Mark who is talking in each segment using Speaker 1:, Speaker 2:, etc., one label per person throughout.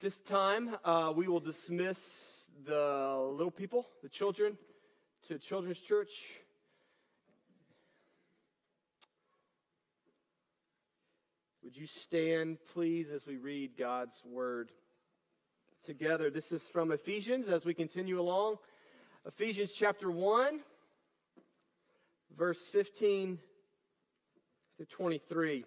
Speaker 1: This time, uh, we will dismiss the little people, the children, to Children's Church. Would you stand, please, as we read God's word together? This is from Ephesians as we continue along. Ephesians chapter 1, verse 15 to 23.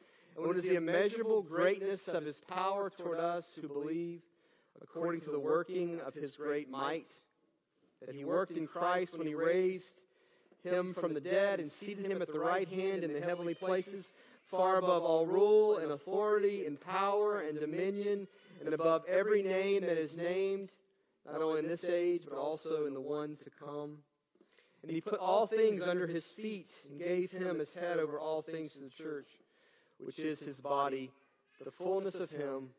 Speaker 1: and what is the immeasurable greatness of his power toward us who believe, according to the working of his great might? That he worked in Christ when he raised him from the dead and seated him at the right hand in the heavenly places, far above all rule and authority and power and dominion, and above every name that is named, not only in this age, but also in the one to come. And he put all things under his feet and gave him his head over all things to the church which is his body, the fullness of him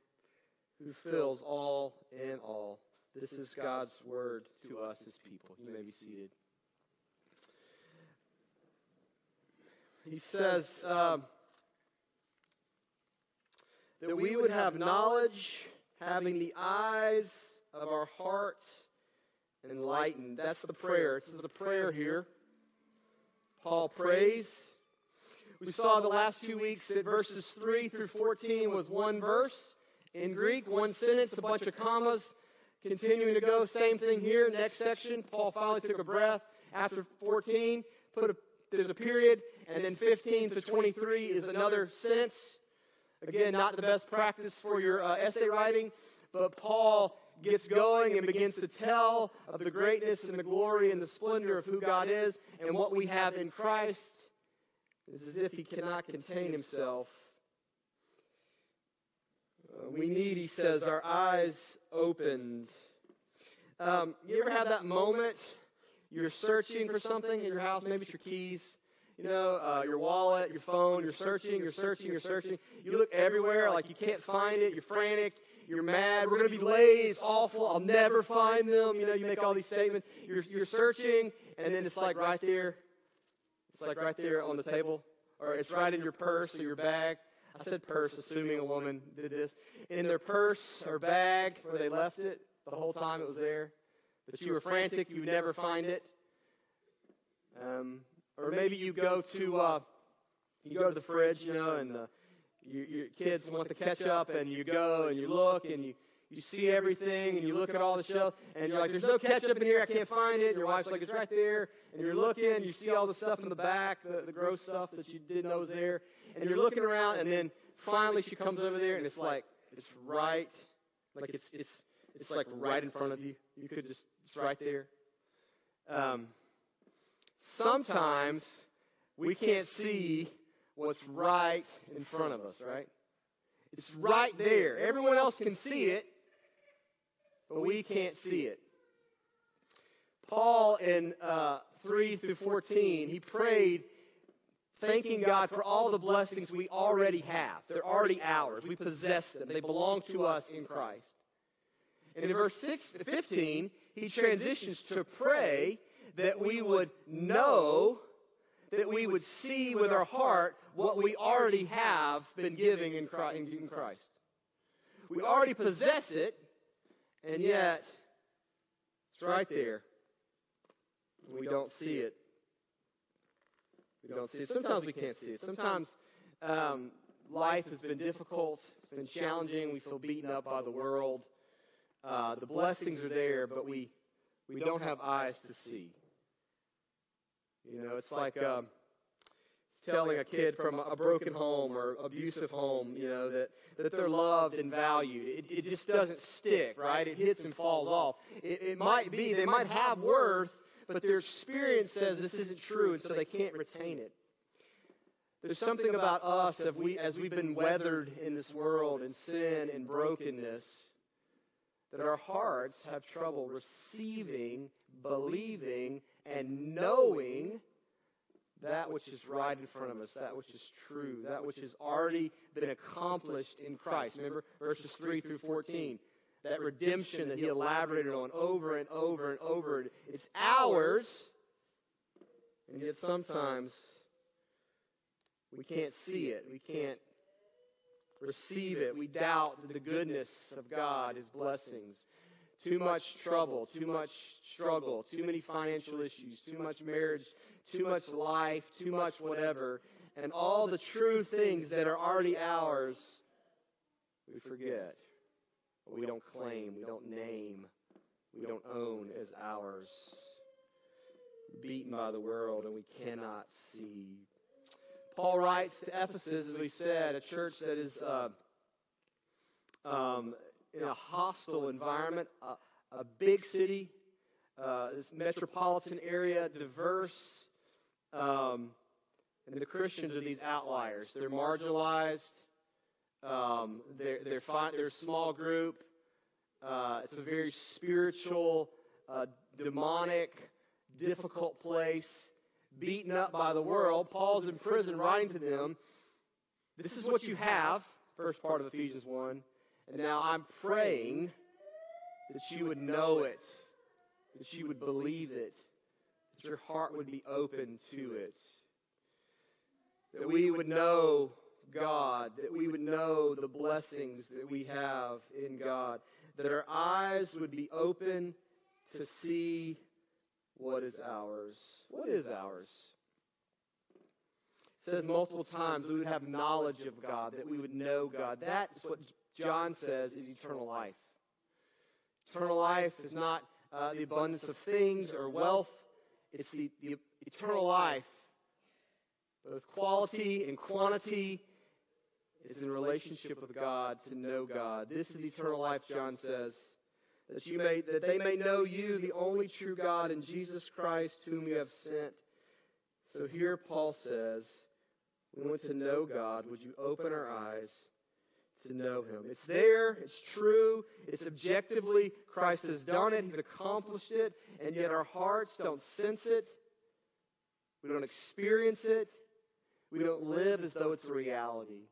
Speaker 1: who fills all in all. This is God's word to us, his people. You may be seated. He says um, that we would have knowledge, having the eyes of our heart enlightened. That's the prayer. This is the prayer here. Paul prays we saw the last two weeks that verses 3 through 14 was one verse in Greek, one sentence, a bunch of commas. Continuing to go, same thing here. Next section, Paul finally took a breath after 14, put a, there's a period, and then 15 to 23 is another sentence. Again, not the best practice for your uh, essay writing, but Paul gets going and begins to tell of the greatness and the glory and the splendor of who God is and what we have in Christ. It's as if he cannot contain himself. Uh, we need, he says, our eyes opened. Um, you ever have that moment? You're searching for something in your house, maybe it's your keys, you know, uh, your wallet, your phone. You're searching, you're searching, you're searching. You look everywhere, like you can't find it. You're frantic. You're mad. We're going to be late. It's awful. I'll never find them. You know, you make all these statements. You're, you're searching, and then it's like right there. Like right there on the table, or it's right in your purse or your bag. I said purse, assuming a woman did this. In their purse or bag where they left it the whole time it was there. But you were frantic, you would never find it. Um, or maybe you go to uh, you go to the fridge, you know, and the, your, your kids want the ketchup, and you go and you look and you you see everything and you look at all the shelves and you're like, there's no ketchup in here, I can't find it. And your wife's like, it's right there. And you're looking, and you see all the stuff in the back, the, the gross stuff that you didn't know was there. And you're looking around and then finally she comes over there and it's like, it's right, like it's, it's, it's like right in front of you. You could just, it's right there. Um, sometimes we can't see what's right in front of us, right? It's right there. Everyone else can see it, but we can't see it. Paul in uh, 3 through 14, he prayed thanking God for all the blessings we already have. They're already ours. We possess them. They belong to us in Christ. And in verse 6, 15, he transitions to pray that we would know, that we would see with our heart what we already have been giving in Christ. We already possess it, and yet, it's right there. We don't see it. We don't see it. Sometimes we can't see it. Sometimes um, life has been difficult. It's been challenging. We feel beaten up by the world. Uh, the blessings are there, but we we don't have eyes to see. You know, it's like. Um, telling a kid from a broken home or abusive home, you know, that, that they're loved and valued. It, it just doesn't stick, right? It hits and falls off. It, it might be, they might have worth, but their experience says this isn't true, and so they can't retain it. There's something about us as, we, as we've been weathered in this world in sin and brokenness that our hearts have trouble receiving, believing, and knowing that which is right in front of us, that which is true, that which has already been accomplished in Christ. Remember verses 3 through 14. That redemption that he elaborated on over and over and over. It's ours, and yet sometimes we can't see it. We can't receive it. We doubt the goodness of God, His blessings. Too much trouble, too much struggle, too many financial issues, too much marriage, too much life, too much whatever, and all the true things that are already ours, we forget. We don't claim, we don't name, we don't own as ours. Beaten by the world, and we cannot see Paul writes to Ephesus, as we said, a church that is uh, um, in a hostile environment, a, a big city, uh, this metropolitan area, diverse. Um, and the Christians are these outliers. They're marginalized. Um, they're, they're, they're a small group. Uh, it's a very spiritual, uh, demonic, difficult place beaten up by the world. Paul's in prison writing to them. This is what you have, first part of Ephesians 1. And now I'm praying that you would know it, that you would believe it, that your heart would be open to it, that we would know God, that we would know the blessings that we have in God, that our eyes would be open to see what is ours. What is ours? It says multiple times we would have knowledge of God, that we would know God. That is what John says is eternal life. Eternal life is not uh, the abundance of things or wealth, it's the, the eternal life. Both quality and quantity is in relationship with God, to know God. This is eternal life, John says that you may that they may know you, the only true God, and Jesus Christ, whom you have sent. So here Paul says, we want to know God. Would you open our eyes to know him? It's there, it's true, it's objectively, Christ has done it, he's accomplished it, and yet our hearts don't sense it. We don't experience it. We don't live as though it's a reality.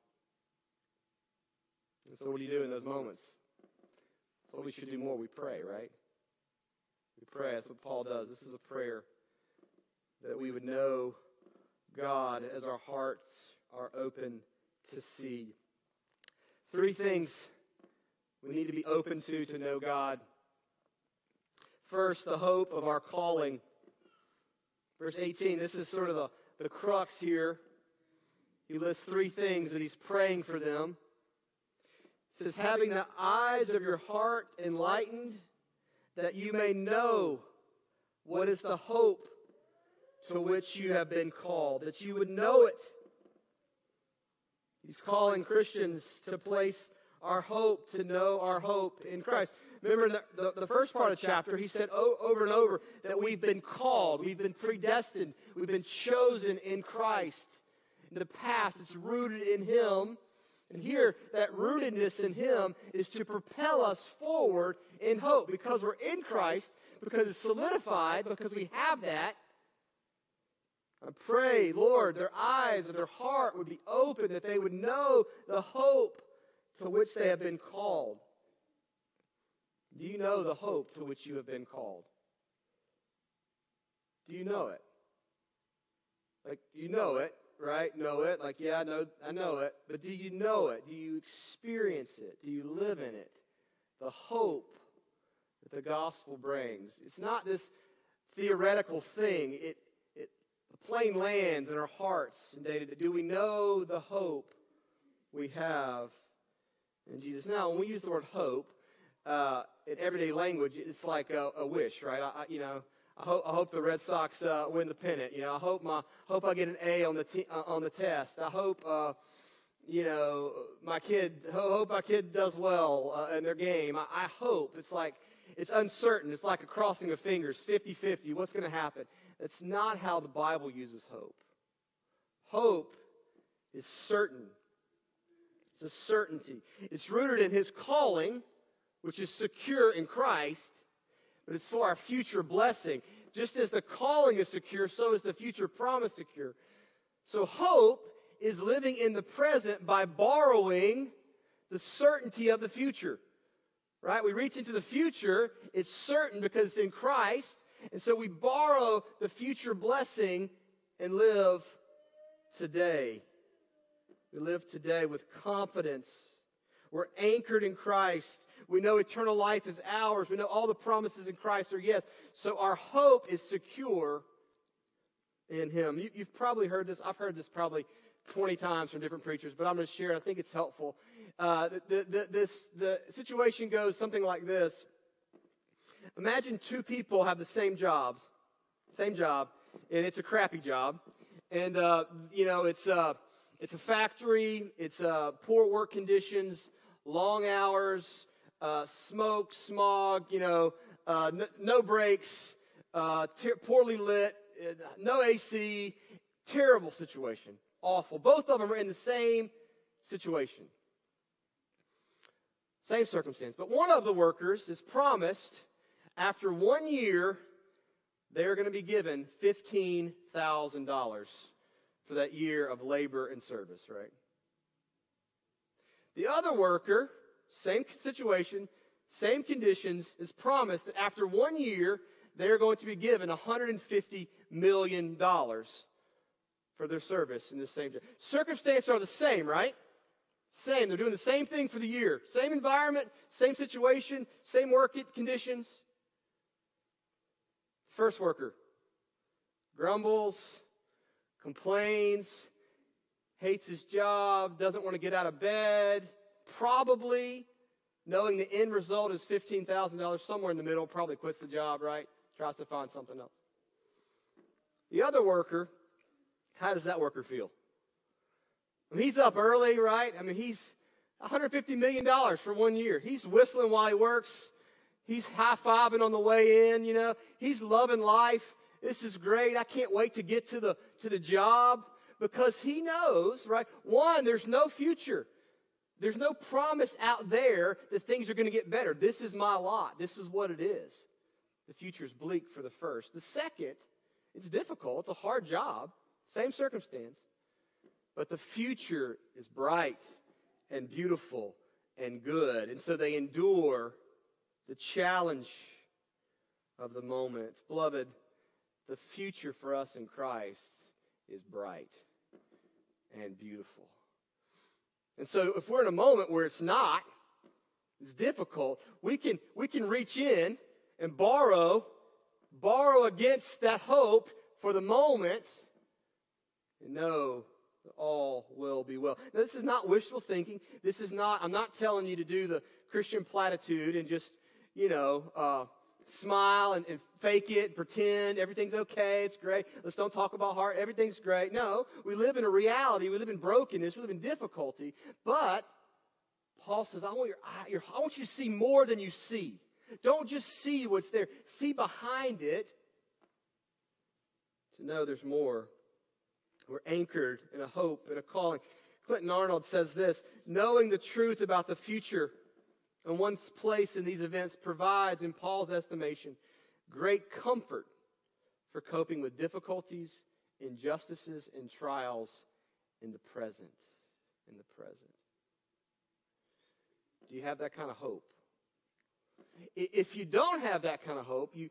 Speaker 1: And so, what do you do in those moments? what we should do more. We pray, right? We pray. That's what Paul does. This is a prayer that we would know God as our hearts are open to see. Three things we need to be open to to know God. First, the hope of our calling. Verse 18, this is sort of the, the crux here. He lists three things that he's praying for them says, having the eyes of your heart enlightened, that you may know what is the hope to which you have been called, that you would know it. He's calling Christians to place our hope, to know our hope in Christ. Remember the, the, the, first part of the chapter, he said over and over that we've been called, we've been predestined, we've been chosen in Christ. In the past, it's rooted in Him. And here, that rootedness in Him is to propel us forward in hope because we're in Christ, because it's solidified, because we have that. I pray, Lord, their eyes and their heart would be open, that they would know the hope to which they have been called. Do you know the hope to which you have been called? Do you know it? Like, you know it, right? Know it. Like, yeah, I know, I know it. But do you know it? Do you experience it? Do you live in it? The hope that the gospel brings. It's not this theoretical thing. It, it plain lands in our hearts and day to day. Do we know the hope we have in Jesus? Now, when we use the word hope, uh, in everyday language, it's like a, a wish, right? I, I, you know, I hope, I hope the Red Sox uh, win the pennant. You know, I hope my hope I get an A on the te- uh, on the test. I hope uh, you know my kid hope my kid does well uh, in their game. I, I hope it's like it's uncertain. It's like a crossing of fingers, 50-50. What's going to happen? That's not how the Bible uses hope. Hope is certain. It's a certainty. It's rooted in his calling, which is secure in Christ, but it's for our future blessing. Just as the calling is secure, so is the future promise secure. So hope is living in the present by borrowing the certainty of the future. Right? We reach into the future, it's certain because it's in Christ, and so we borrow the future blessing and live today. We live today with confidence. We're anchored in Christ. We know eternal life is ours. We know all the promises in Christ are yes. So our hope is secure in Him. You, have probably heard this. I've heard this probably 20 times from different preachers, but I'm going to share it. I think it's helpful. Uh, the, the, this, the situation goes something like this. Imagine two people have the same jobs, same job, and it's a crappy job. And, uh, you know, it's, uh, it's a factory, it's uh, poor work conditions, long hours, uh, smoke, smog, you know, uh, n- no breaks, uh, ter- poorly lit, uh, no AC, terrible situation, awful. Both of them are in the same situation, same circumstance. But one of the workers is promised after one year, they're going to be given $15,000 for that year of labor and service, right? The other worker, same situation, same conditions, is promised that after one year, they're going to be given $150 million for their service in the same job. Circumstances are the same, right? Same. They're doing the same thing for the year. Same environment, same situation, same work conditions. First worker grumbles, complains, hates his job, doesn't want to get out of bed, probably knowing the end result is $15,000 somewhere in the middle, probably quits the job, right? Tries to find something else. The other worker, how does that worker feel? I mean, he's up early, right? I mean, he's $150 million for one year. He's whistling while he works. He's high fiving on the way in, you know. He's loving life. This is great. I can't wait to get to the, to the job because he knows, right? One, there's no future. There's no promise out there that things are going to get better. This is my lot. This is what it is. The future is bleak for the first. The second, it's difficult. It's a hard job. Same circumstance. But the future is bright and beautiful and good. And so they endure the challenge of the moment. Beloved, the future for us in Christ is bright and beautiful. And so if we're in a moment where it's not, it's difficult, we can, we can reach in and borrow, borrow against that hope for the moment and know that all will be well. Now, this is not wishful thinking. This is not, I'm not telling you to do the Christian platitude and just, you know, uh, smile and, and, fake it and pretend everything's okay, it's great. Let's don't talk about heart, everything's great. No, we live in a reality, we live in brokenness, we live in difficulty. But Paul says, I want, your, your, I want you to see more than you see. Don't just see what's there, see behind it to know there's more. We're anchored in a hope and a calling. Clinton Arnold says this knowing the truth about the future and one's place in these events provides, in Paul's estimation, great comfort for coping with difficulties, injustices, and trials in the present. In the present. Do you have that kind of hope? If you don't have that kind of hope, you,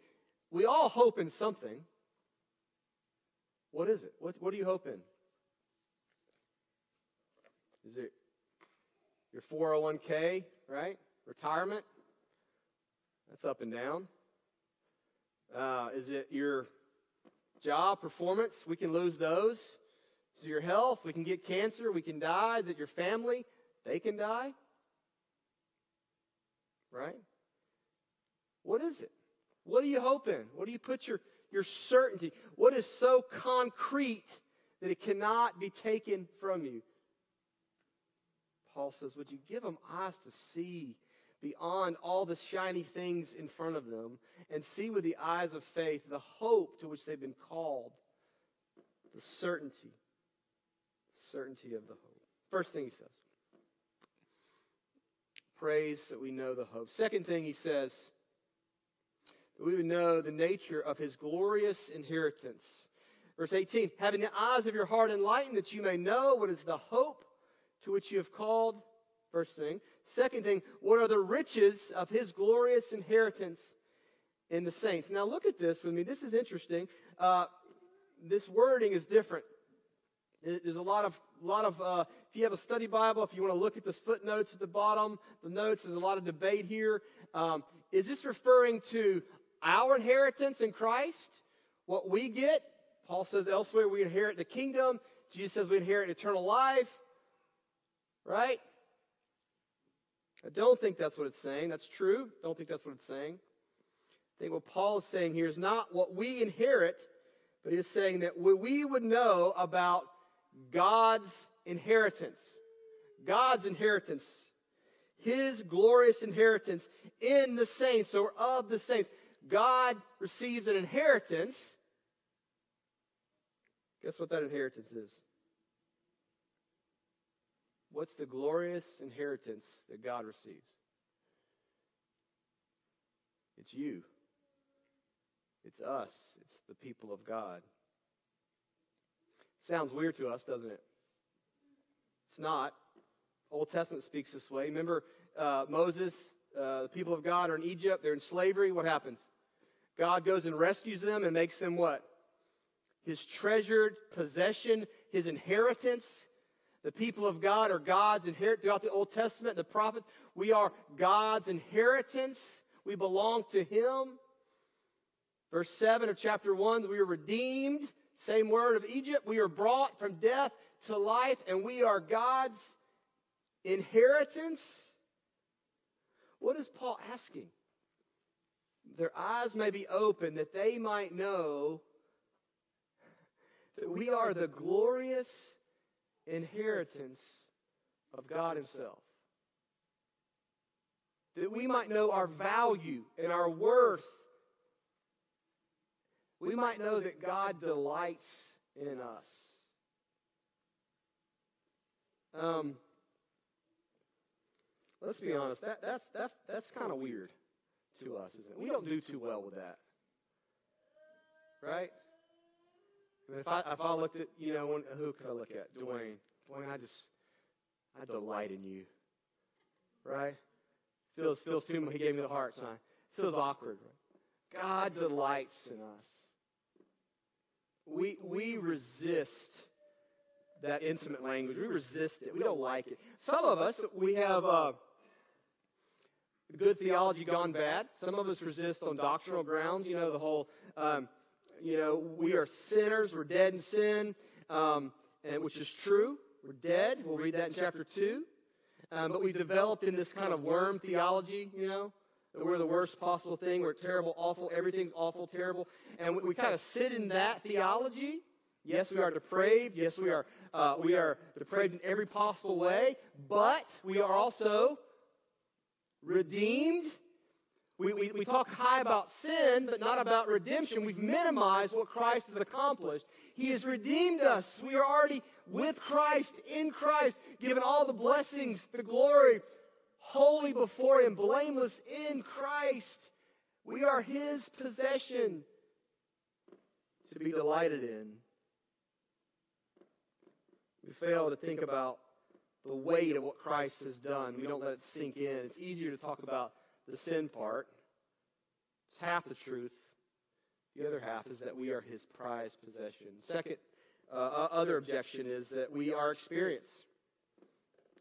Speaker 1: we all hope in something. What is it? What, what do you hope in? Is it your 401k, right? Retirement? That's up and down. Uh, is it your job performance? We can lose those. Is it your health? We can get cancer. We can die. Is it your family? They can die. Right? What is it? What do you hope in? What do you put your, your certainty? What is so concrete that it cannot be taken from you? Paul says, Would you give them eyes to see beyond all the shiny things in front of them and see with the eyes of faith the hope to which they've been called, the certainty, Certainty of the hope. First thing he says. Prays that we know the hope. Second thing he says, that we would know the nature of his glorious inheritance. Verse 18, having the eyes of your heart enlightened, that you may know what is the hope to which you have called. First thing. Second thing, what are the riches of his glorious inheritance in the saints? Now look at this with me. This is interesting. Uh, this wording is different. There's a lot of, lot of uh, if you have a study Bible, if you want to look at the footnotes at the bottom, the notes, there's a lot of debate here. Um, is this referring to our inheritance in Christ? What we get? Paul says elsewhere we inherit the kingdom. Jesus says we inherit eternal life. Right? I don't think that's what it's saying. That's true. Don't think that's what it's saying. I think what Paul is saying here is not what we inherit, but he's saying that we would know about God's inheritance. God's inheritance. His glorious inheritance in the saints or of the saints. God receives an inheritance. Guess what that inheritance is? What's the glorious inheritance that God receives? It's you. It's us. It's the people of God. Sounds weird to us, doesn't it? It's not. Old Testament speaks this way. Remember uh, Moses, uh, the people of God are in Egypt. They're in slavery. What happens? God goes and rescues them and makes them what? His treasured possession, his inheritance. The people of God are God's inheritance throughout the Old Testament, the prophets. We are God's inheritance. We belong to him. Verse 7 of chapter 1, we are redeemed. Same word of Egypt. We are brought from death to life, and we are God's inheritance. What is Paul asking? Their eyes may be open that they might know that we are the glorious inheritance of God Himself. That we might know our value and our worth. We might know that God delights in us. Um, let's be honest, that, that's, that, that's kind of weird to us, isn't it? We don't do too well with that. Right? If I, if I looked at, you know, when, who could I look at? Dwayne. Dwayne, I just, I delight in you. Right? Feels, feels too much. He gave me the heart sign. Feels awkward. God delights in us. We, we resist that intimate language. We resist it. We don't like it. Some of us, we have uh, good theology gone bad. Some of us resist on doctrinal grounds. You know, the whole, um, you know, we are sinners. We're dead in sin, um, and which is true. We're dead. We'll read that in chapter 2. Um, but we developed in this kind of worm theology, you know, that we're the worst possible thing. We're terrible, awful. Everything's awful, terrible. And we, we kind of sit in that theology. Yes, we are depraved. Yes, we are, uh, we are depraved in every possible way. But we are also redeemed. We, we, we talk high about sin, but not about redemption. We've minimized what Christ has accomplished. He has redeemed us. We are already with Christ, in Christ, given all the blessings, the glory, holy before Him, blameless in Christ. We are His possession to be delighted in. We fail to think about the weight of what Christ has done. We don't let it sink in. It's easier to talk about the sin part. It's half the truth. The other half is that we are his prized possession. Second, uh, other objection is that we are experience.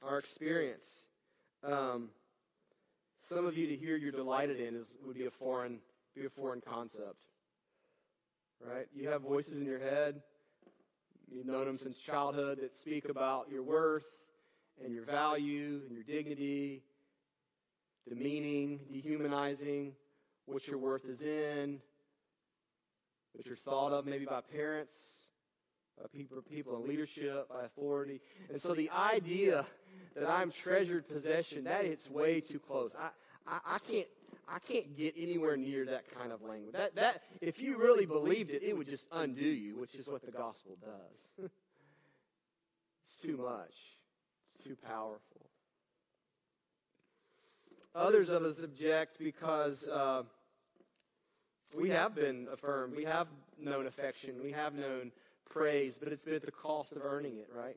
Speaker 1: Our experience. Um, some of you to hear you're delighted in is would be a foreign be a foreign concept. Right? You have voices in your head. You've known them since childhood that speak about your worth and your value and your dignity, demeaning, dehumanizing, what your worth is in, what you're thought of maybe by parents, by people, people in leadership, by authority. And so the idea that I'm treasured possession, that is way too close. I, I, I can't I can't get anywhere near that kind of language. That, that, if you really believed it, it would just undo you, which is what the gospel does. It's too much. It's too powerful. Others of us object because uh, we have been affirmed. We have known affection. We have known praise, but it's been at the cost of earning it, right?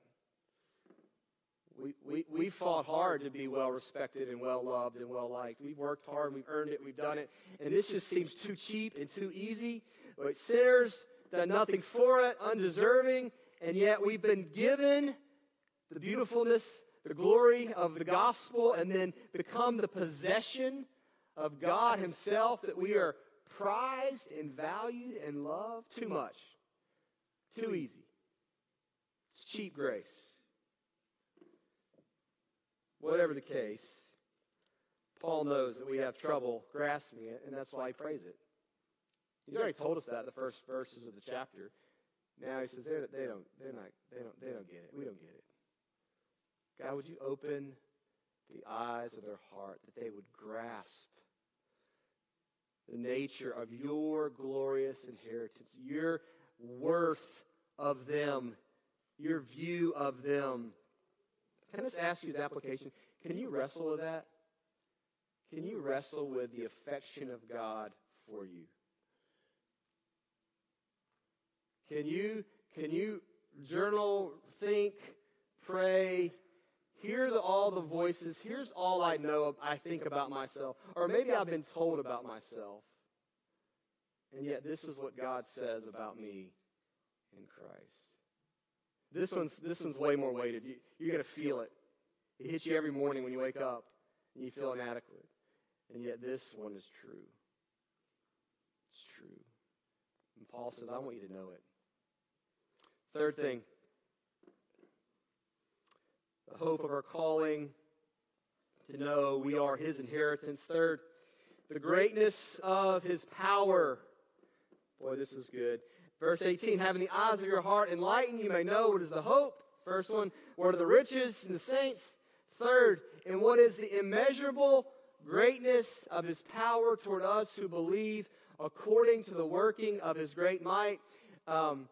Speaker 1: We, we, we fought hard to be well respected and well loved and well liked. We've worked hard, we've earned it, we've done it. And this just seems too cheap and too easy. But sinners, done nothing for it, undeserving, and yet we've been given the beautifulness, the glory of the gospel, and then become the possession of God Himself, that we are prized and valued and loved too much. Too easy. It's cheap grace. Whatever the case, Paul knows that we have trouble grasping it, and that's why he prays it. He's already told us that in the first verses of the chapter. Now he says they're, they don't, they're not, they don't, they don't get it. We don't get it. God, would you open the eyes of their heart that they would grasp the nature of your glorious inheritance, your worth of them, your view of them. Can I just ask you as application? Can you wrestle with that? Can you wrestle with the affection of God for you? Can you can you journal, think, pray, hear the, all the voices? Here's all I know. I think about myself, or maybe I've been told about myself, and yet this is what God says about me in Christ. This one's, this one's way more weighted. You, you're going to feel it. It hits you every morning when you wake up and you feel inadequate. And yet this one is true. It's true. And Paul says, I want you to know it. Third thing the hope of our calling to know we are his inheritance. Third, the greatness of his power. Boy, this is good. Verse 18, having the eyes of your heart enlightened, you may know what is the hope. First one, what are the riches and the saints? Third, and what is the immeasurable greatness of his power toward us who believe according to the working of his great might. Um,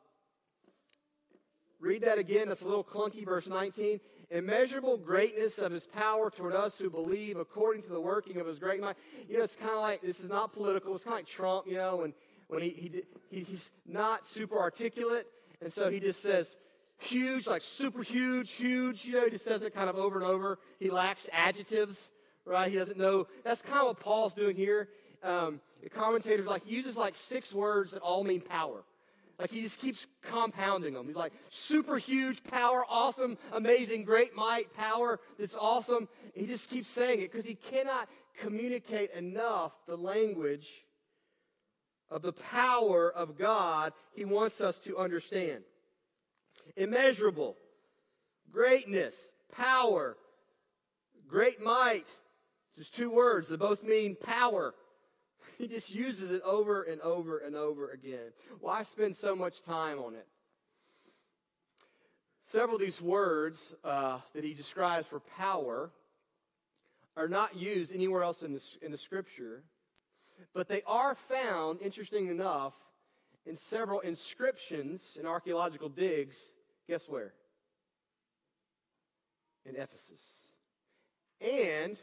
Speaker 1: read that again. That's a little clunky. Verse 19. Immeasurable greatness of his power toward us who believe according to the working of his great might. You know, it's kind of like, this is not political. It's kind of like Trump, you know, and when he, he, he, he's not super articulate. And so he just says, huge, like super huge, huge. You know, he just says it kind of over and over. He lacks adjectives, right? He doesn't know. That's kind of what Paul's doing here. Um, the commentators like he uses like six words that all mean power. Like he just keeps compounding them. He's like super huge power, awesome, amazing, great might, power. It's awesome. He just keeps saying it because he cannot communicate enough the language of the power of God he wants us to understand. Immeasurable, greatness, power, great might. Just two words that both mean power. He just uses it over and over and over again. Why spend so much time on it? Several of these words uh, that he describes for power are not used anywhere else in the, in the scripture. But they are found, interesting enough, in several inscriptions in archaeological digs. Guess where? In Ephesus. And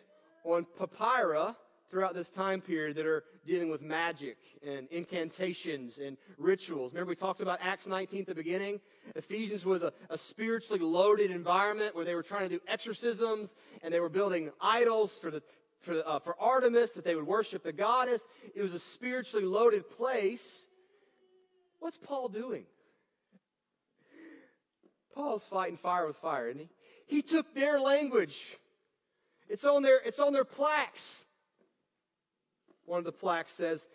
Speaker 1: on papyri throughout this time period that are dealing with magic and incantations and rituals. Remember, we talked about Acts 19 at the beginning? Ephesians was a, a spiritually loaded environment where they were trying to do exorcisms and they were building idols for the for, uh, for Artemis, that they would worship the goddess. It was a spiritually loaded place. What's Paul doing? Paul's fighting fire with fire, isn't he? He took their language. It's on their, it's on their plaques. One of the plaques says,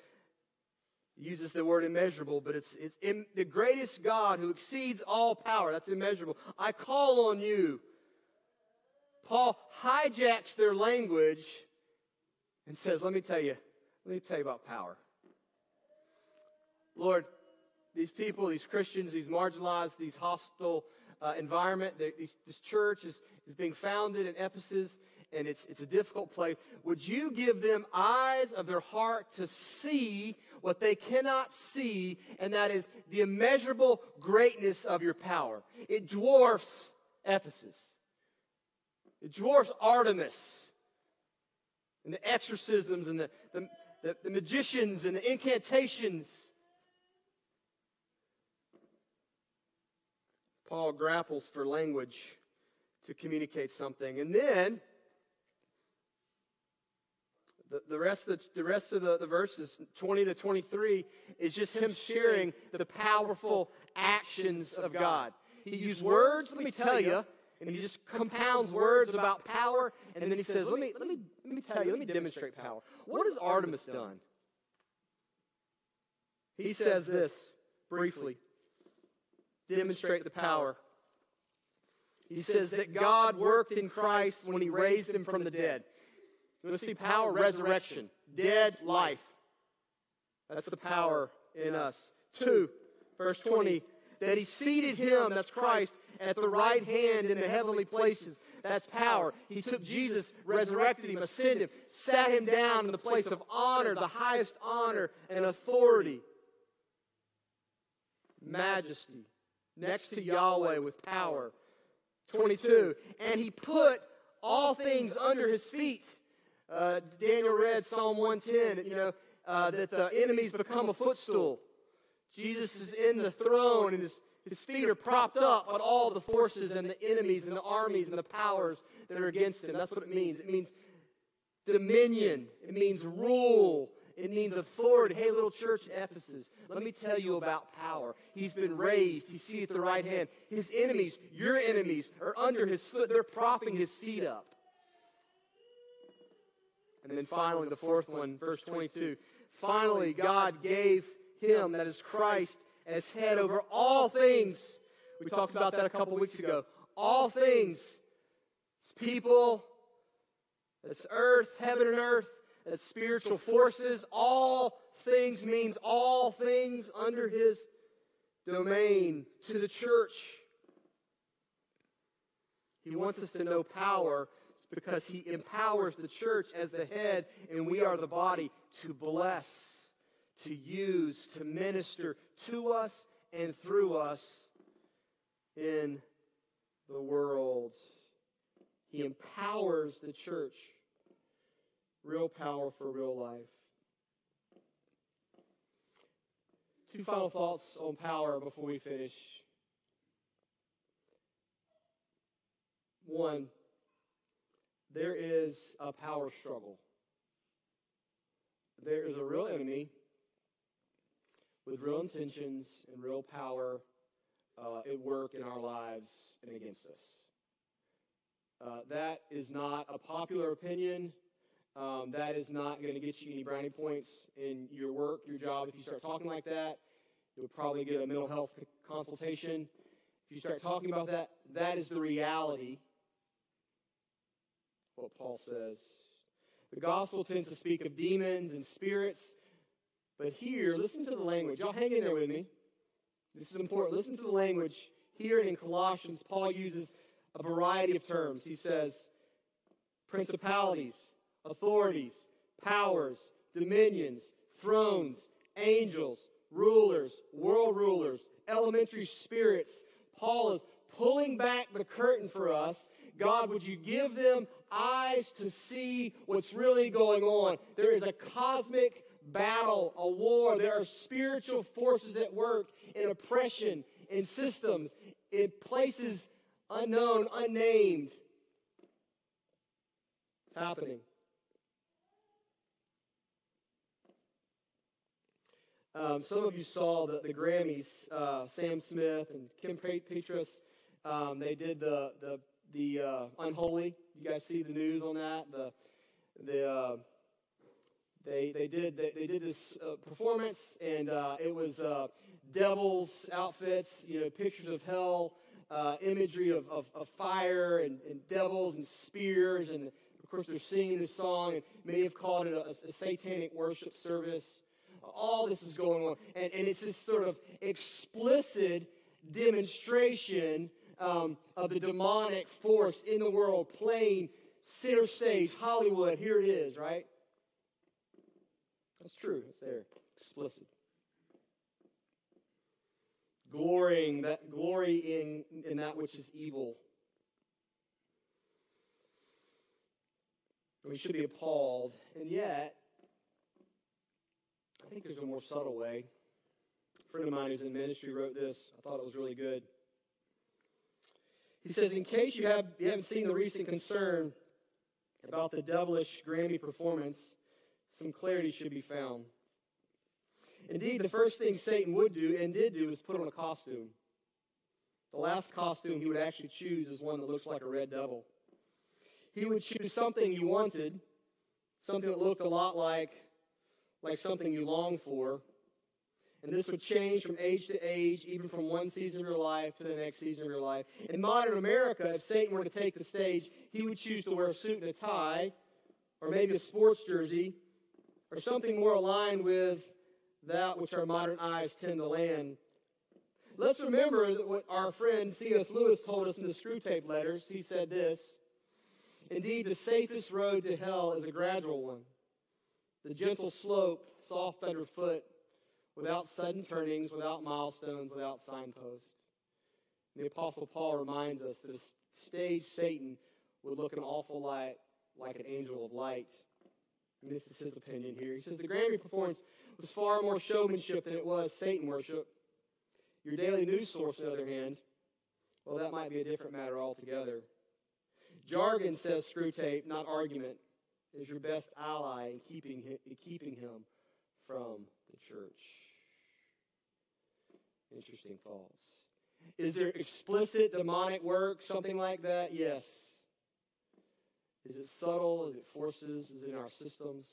Speaker 1: uses the word immeasurable, but it's, it's in, the greatest God who exceeds all power. That's immeasurable. I call on you. Paul hijacks their language and says, Let me tell you, let me tell you about power. Lord, these people, these Christians, these marginalized, these hostile uh, environment, these, this church is, is being founded in Ephesus, and it's, it's a difficult place. Would you give them eyes of their heart to see what they cannot see, and that is the immeasurable greatness of your power? It dwarfs Ephesus. It dwarfs Artemis and the exorcisms and the, the, the, the magicians and the incantations. Paul grapples for language to communicate something. And then the, the rest of, the, rest of the, the verses, 20 to 23, is just him sharing the powerful actions of God. He used words, let me tell you, and he just compounds words about power, and then he says, let me, let me, let me tell you, let me demonstrate power. What has Artemis done? He says this briefly demonstrate the power. He says that God worked in Christ when he raised him from the dead. You want to see power? Resurrection. Dead life. That's the power in us. Two, verse 20, that he seated him, that's Christ, at the right hand in the heavenly places. That's power. He took Jesus, resurrected him, ascended him, sat him down in the place of honor, the highest honor and authority. Majesty, next to Yahweh with power. 22. And he put all things under his feet. Uh, Daniel read Psalm 110, you know, uh, that the enemies become a footstool. Jesus is in the throne and his, his feet are propped up on all the forces and the enemies and the armies and the powers that are against him. That's what it means. It means dominion. It means rule. It means authority. Hey, little church in Ephesus, let me tell you about power. He's been raised. He's seated at the right hand. His enemies, your enemies, are under his foot. They're propping his feet up. And then finally, the fourth one, verse 22. Finally, God gave him, that is Christ, as head over all things. We talked about that a couple weeks ago. All things. It's people, it's earth, heaven and earth, it's spiritual forces. All things means all things under his domain to the church. He wants us to know power because he empowers the church as the head, and we are the body to bless, to use, to minister to us and through us in the world. He empowers the church. Real power for real life. Two final thoughts on power before we finish. One, there is a power struggle. There is a real enemy with real intentions and real power uh, at work in our lives and against us. Uh, that is not a popular opinion. Um, that is not going to get you any brownie points in your work, your job. If you start talking like that, you'll probably get a mental health consultation. If you start talking about that, that is the reality what Paul says. The gospel tends to speak of demons and spirits, but here, listen to the language. Y'all hang in there with me. This is important. Listen to the language. Here in Colossians, Paul uses a variety of terms. He says principalities, authorities, powers, dominions, thrones, angels, rulers, world rulers, elementary spirits. Paul is pulling back the curtain for us. God, would you give them eyes to see what's really going on. There is a cosmic battle, a war. There are spiritual forces at work in oppression, in systems, in places unknown, unnamed. It's happening. Um, some of you saw the, the Grammys, uh, Sam Smith and Kim Petras. Um, they did the, the, the uh, Unholy you guys see the news on that? The the uh, they they did they, they did this uh, performance, and uh, it was uh, devils outfits, you know, pictures of hell, uh, imagery of, of, of fire and, and, devils and spears, and of course they're singing this song, and many have called it a, a satanic worship service. All this is going on, and, and it's this sort of explicit demonstration um, of the demonic force in the world playing center stage, Hollywood. Here it is, right? That's true. It's there, explicit. Glorying that glory in, in that which is evil. We should be appalled, and yet, I think there's a more subtle way. A friend of mine who's in ministry wrote this. I thought it was really good. He says, in case you, have, you haven't seen the recent concern about the devilish Grammy performance, some clarity should be found. Indeed, the first thing Satan would do and did do is put on a costume. The last costume he would actually choose is one that looks like a red devil. He would choose something you wanted, something that looked a lot like, like something you longed for. And this would change from age to age, even from one season of your life to the next season of your life. In modern America, if Satan were to take the stage, he would choose to wear a suit and a tie, or maybe a sports jersey, or something more aligned with that which our modern eyes tend to land. Let's remember what our friend C.S. Lewis told us in the Screwtape letters. He said this Indeed, the safest road to hell is a gradual one. The gentle slope, soft underfoot, without sudden turnings, without milestones, without signposts. The Apostle Paul reminds us that stage Satan would look an awful lot like an angel of light. And this is his opinion here. He says the Grammy performance was far more showmanship than it was Satan worship. Your daily news source, on the other hand, well, that might be a different matter altogether. Jargon, says Screwtape, not argument, is your best ally in keeping him, in keeping him from the church. Interesting thoughts. Is there explicit demonic work, something like that? Yes. Is it subtle? Is it forces? Is it in our systems?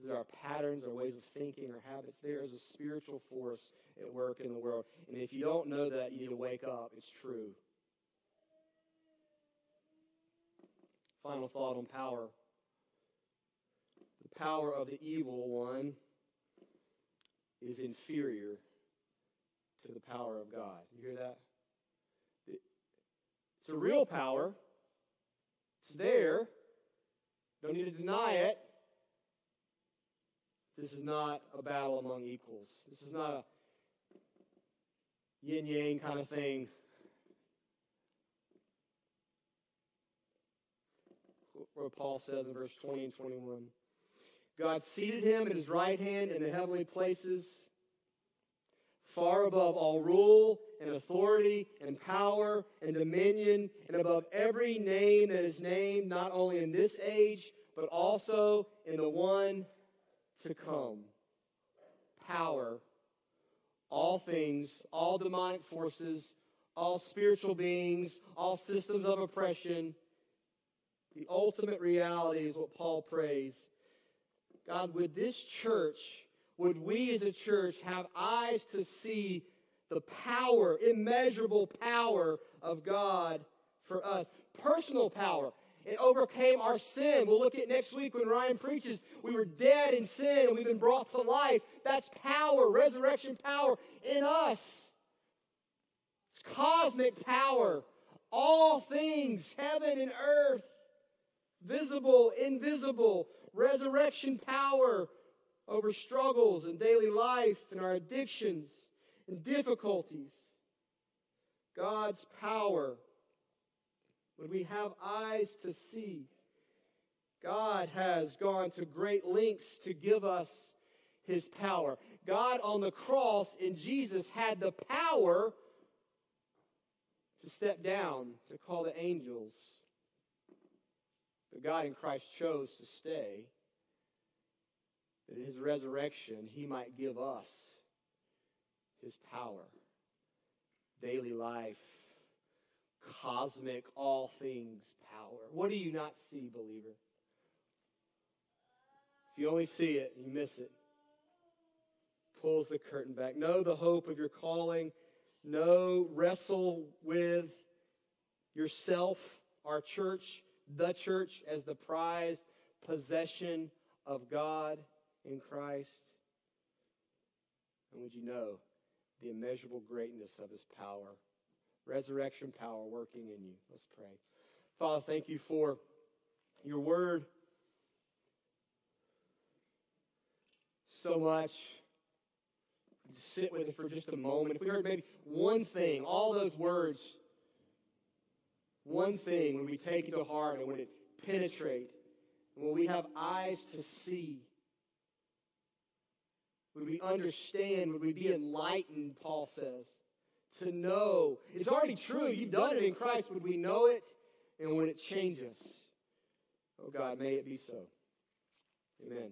Speaker 1: Is it our patterns, our ways of thinking, our habits? There is a spiritual force at work in the world. And if you don't know that, you need to wake up. It's true. Final thought on power. The power of the evil one is inferior to the power of God. You hear that? It's a real power. It's there. Don't need to deny it. This is not a battle among equals. This is not a yin yang kind of thing. What Paul says in verse 20 and 21. God seated him at his right hand in the heavenly places, far above all rule and authority and power and dominion, and above every name that is named, not only in this age, but also in the one to come. Power, all things, all demonic forces, all spiritual beings, all systems of oppression. The ultimate reality is what Paul prays. God, would this church, would we as a church have eyes to see the power, immeasurable power of God for us? Personal power. It overcame our sin. We'll look at next week when Ryan preaches. We were dead in sin and we've been brought to life. That's power, resurrection power in us. It's cosmic power. All things, heaven and earth, visible, invisible, resurrection power over struggles and daily life and our addictions and difficulties. God's power when we have eyes to see. God has gone to great lengths to give us his power. God on the cross in Jesus had the power to step down, to call the angels. But God in Christ chose to stay, that in his resurrection he might give us his power, daily life, cosmic, all things power. What do you not see, believer? If you only see it, you miss it. Pulls the curtain back. Know the hope of your calling. Know, wrestle with yourself, our church, the church, as the prized possession of God in Christ. And would you know the immeasurable greatness of his power? resurrection power working in you. Let's pray. Father, thank you for your word. So much. Just sit with it for just a moment. If we heard maybe one thing, all those words, one thing, when we take it to heart and when it penetrate, And will we have eyes to see? Would we understand? Would we be enlightened, Paul says, to know? It's already true. You've done it in Christ. Would we know it? And would it change us? Oh God, may it be so. Amen.